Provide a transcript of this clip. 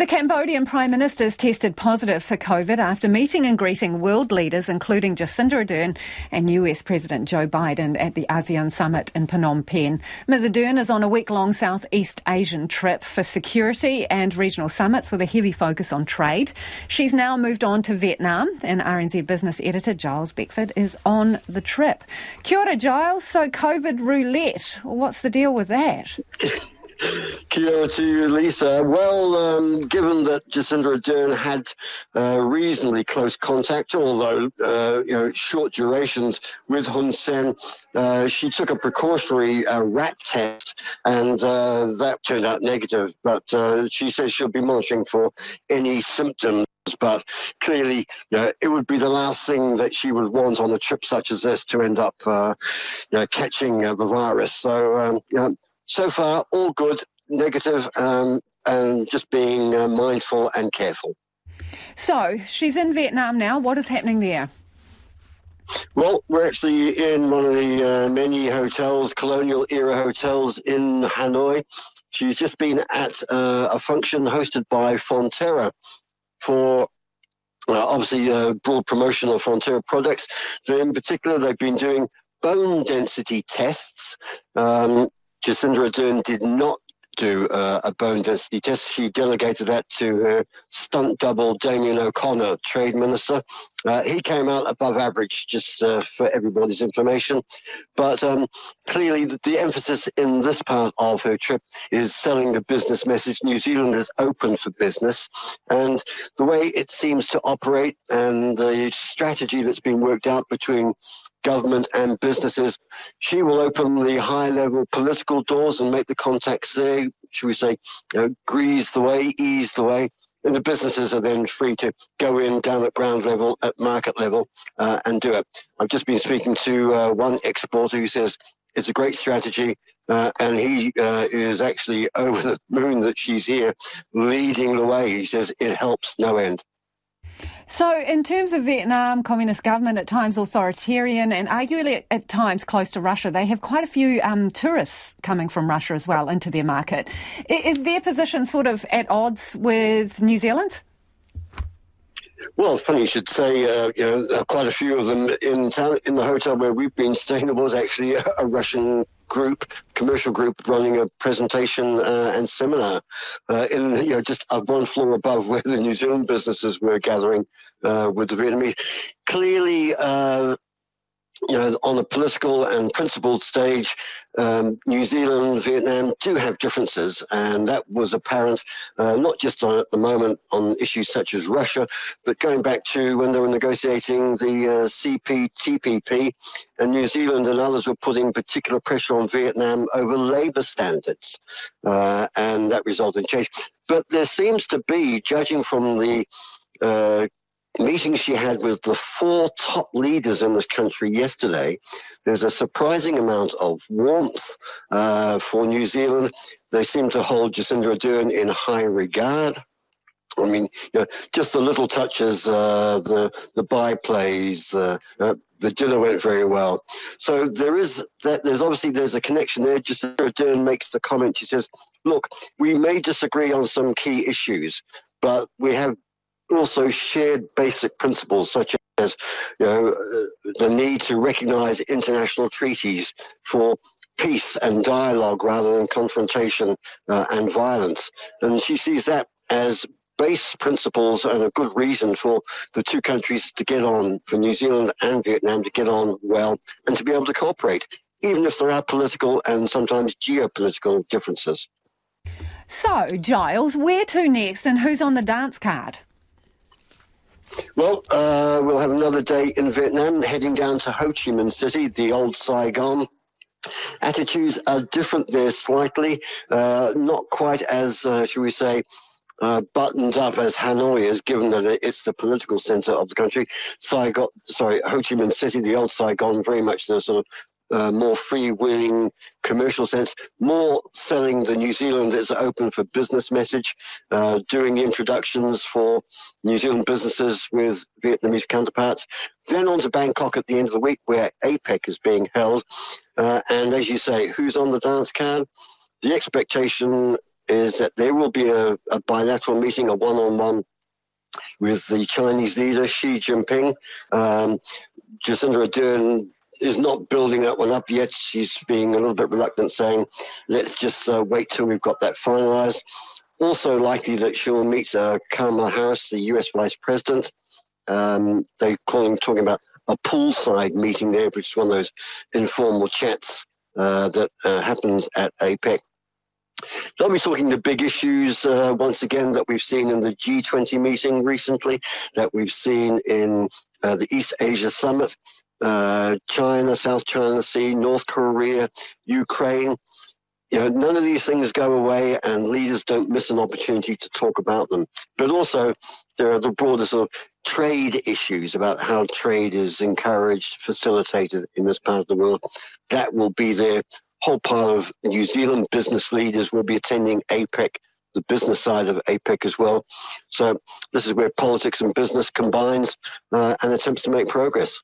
The Cambodian Prime Minister has tested positive for COVID after meeting and greeting world leaders, including Jacinda Ardern and US President Joe Biden at the ASEAN summit in Phnom Penh. Ms. Ardern is on a week long Southeast Asian trip for security and regional summits with a heavy focus on trade. She's now moved on to Vietnam, and RNZ business editor Giles Beckford is on the trip. Kia ora, Giles. So, COVID roulette, what's the deal with that? Kia to you, Lisa. Well, um, given that Jacinda Ardern had uh, reasonably close contact, although uh, you know short durations with Hun Sen, uh, she took a precautionary uh, rat test, and uh, that turned out negative. But uh, she says she'll be monitoring for any symptoms but clearly know, it would be the last thing that she would want on a trip such as this to end up uh, you know, catching uh, the virus. So um, you know, so far, all good, negative, um, and just being uh, mindful and careful. So she's in Vietnam now. What is happening there? Well, we're actually in one of the uh, many hotels, colonial era hotels in Hanoi. She's just been at uh, a function hosted by Fonterra for uh, obviously uh, broad promotion of Fonterra products. So in particular, they've been doing bone density tests. Um, Jacinda Ardern did not do uh, a bone density test. She delegated that to her stunt double, Damien O'Connor, trade minister. Uh, he came out above average, just uh, for everybody's information. But um, clearly, the, the, emphasis in this part of her trip is selling the business message. New Zealand is open for business. And the way it seems to operate and the strategy that's been worked out between government and businesses. She will open the high level political doors and make the contacts there, should we say, you know, grease the way, ease the way. And the businesses are then free to go in down at ground level, at market level, uh, and do it. I've just been speaking to uh, one exporter who says it's a great strategy, uh, and he uh, is actually over the moon that she's here, leading the way. He says it helps no end. So, in terms of Vietnam, communist government at times authoritarian and arguably at times close to Russia, they have quite a few um, tourists coming from Russia as well into their market. Is their position sort of at odds with New Zealand's? Well, it's funny you should say. Uh, you know, uh, quite a few of them in town. In the hotel where we've been staying, there was actually a Russian group, commercial group, running a presentation uh, and seminar uh, in you know just one floor above where the New Zealand businesses were gathering uh, with the Vietnamese. Clearly, uh, you know, on the political and principled stage, um, New Zealand, Vietnam do have differences, and that was apparent uh, not just on, at the moment on issues such as Russia, but going back to when they were negotiating the uh, CPTPP, and New Zealand and others were putting particular pressure on Vietnam over labour standards, uh, and that resulted in change. But there seems to be, judging from the uh, meeting she had with the four top leaders in this country yesterday, there's a surprising amount of warmth uh, for New Zealand. They seem to hold Jacinda Ardern in high regard. I mean, you know, just the little touches, uh, the the byplays, uh, uh, the dinner went very well. So there is that. There's obviously there's a connection there. Jacinda Ardern makes the comment. She says, "Look, we may disagree on some key issues, but we have also shared basic principles such as you know, uh, the need to recognize international treaties for peace and dialogue rather than confrontation uh, and violence. And she sees that as base principles and a good reason for the two countries to get on, for New Zealand and Vietnam to get on well and to be able to cooperate, even if there are political and sometimes geopolitical differences. So, Giles, where to next and who's on the dance card? Well, uh, we'll have another day in Vietnam, heading down to Ho Chi Minh City, the old Saigon. Attitudes are different there slightly, uh, not quite as, uh, shall we say, uh, buttoned up as Hanoi is, given that it's the political center of the country. Saigon, sorry, Ho Chi Minh City, the old Saigon, very much the sort of uh, more freewheeling commercial sense, more selling the New Zealand as open for business message, uh, doing introductions for New Zealand businesses with Vietnamese counterparts. Then on to Bangkok at the end of the week where APEC is being held. Uh, and as you say, who's on the dance card? The expectation is that there will be a, a bilateral meeting, a one-on-one with the Chinese leader Xi Jinping. Um, Jacinda Ardern is not building that one up yet. She's being a little bit reluctant, saying, let's just uh, wait till we've got that finalized. Also likely that she'll meet uh, Kamala Harris, the US Vice President. Um, they call him talking about a pull-aside meeting there, which is one of those informal chats uh, that uh, happens at APEC. They'll be talking the big issues uh, once again that we've seen in the G20 meeting recently, that we've seen in uh, the East Asia Summit, uh, China, South China Sea, North Korea, Ukraine. You know, none of these things go away, and leaders don't miss an opportunity to talk about them. But also, there are the broader sort of trade issues about how trade is encouraged, facilitated in this part of the world. That will be there. Whole part of New Zealand business leaders will be attending APEC, the business side of APEC as well. So this is where politics and business combines uh, and attempts to make progress.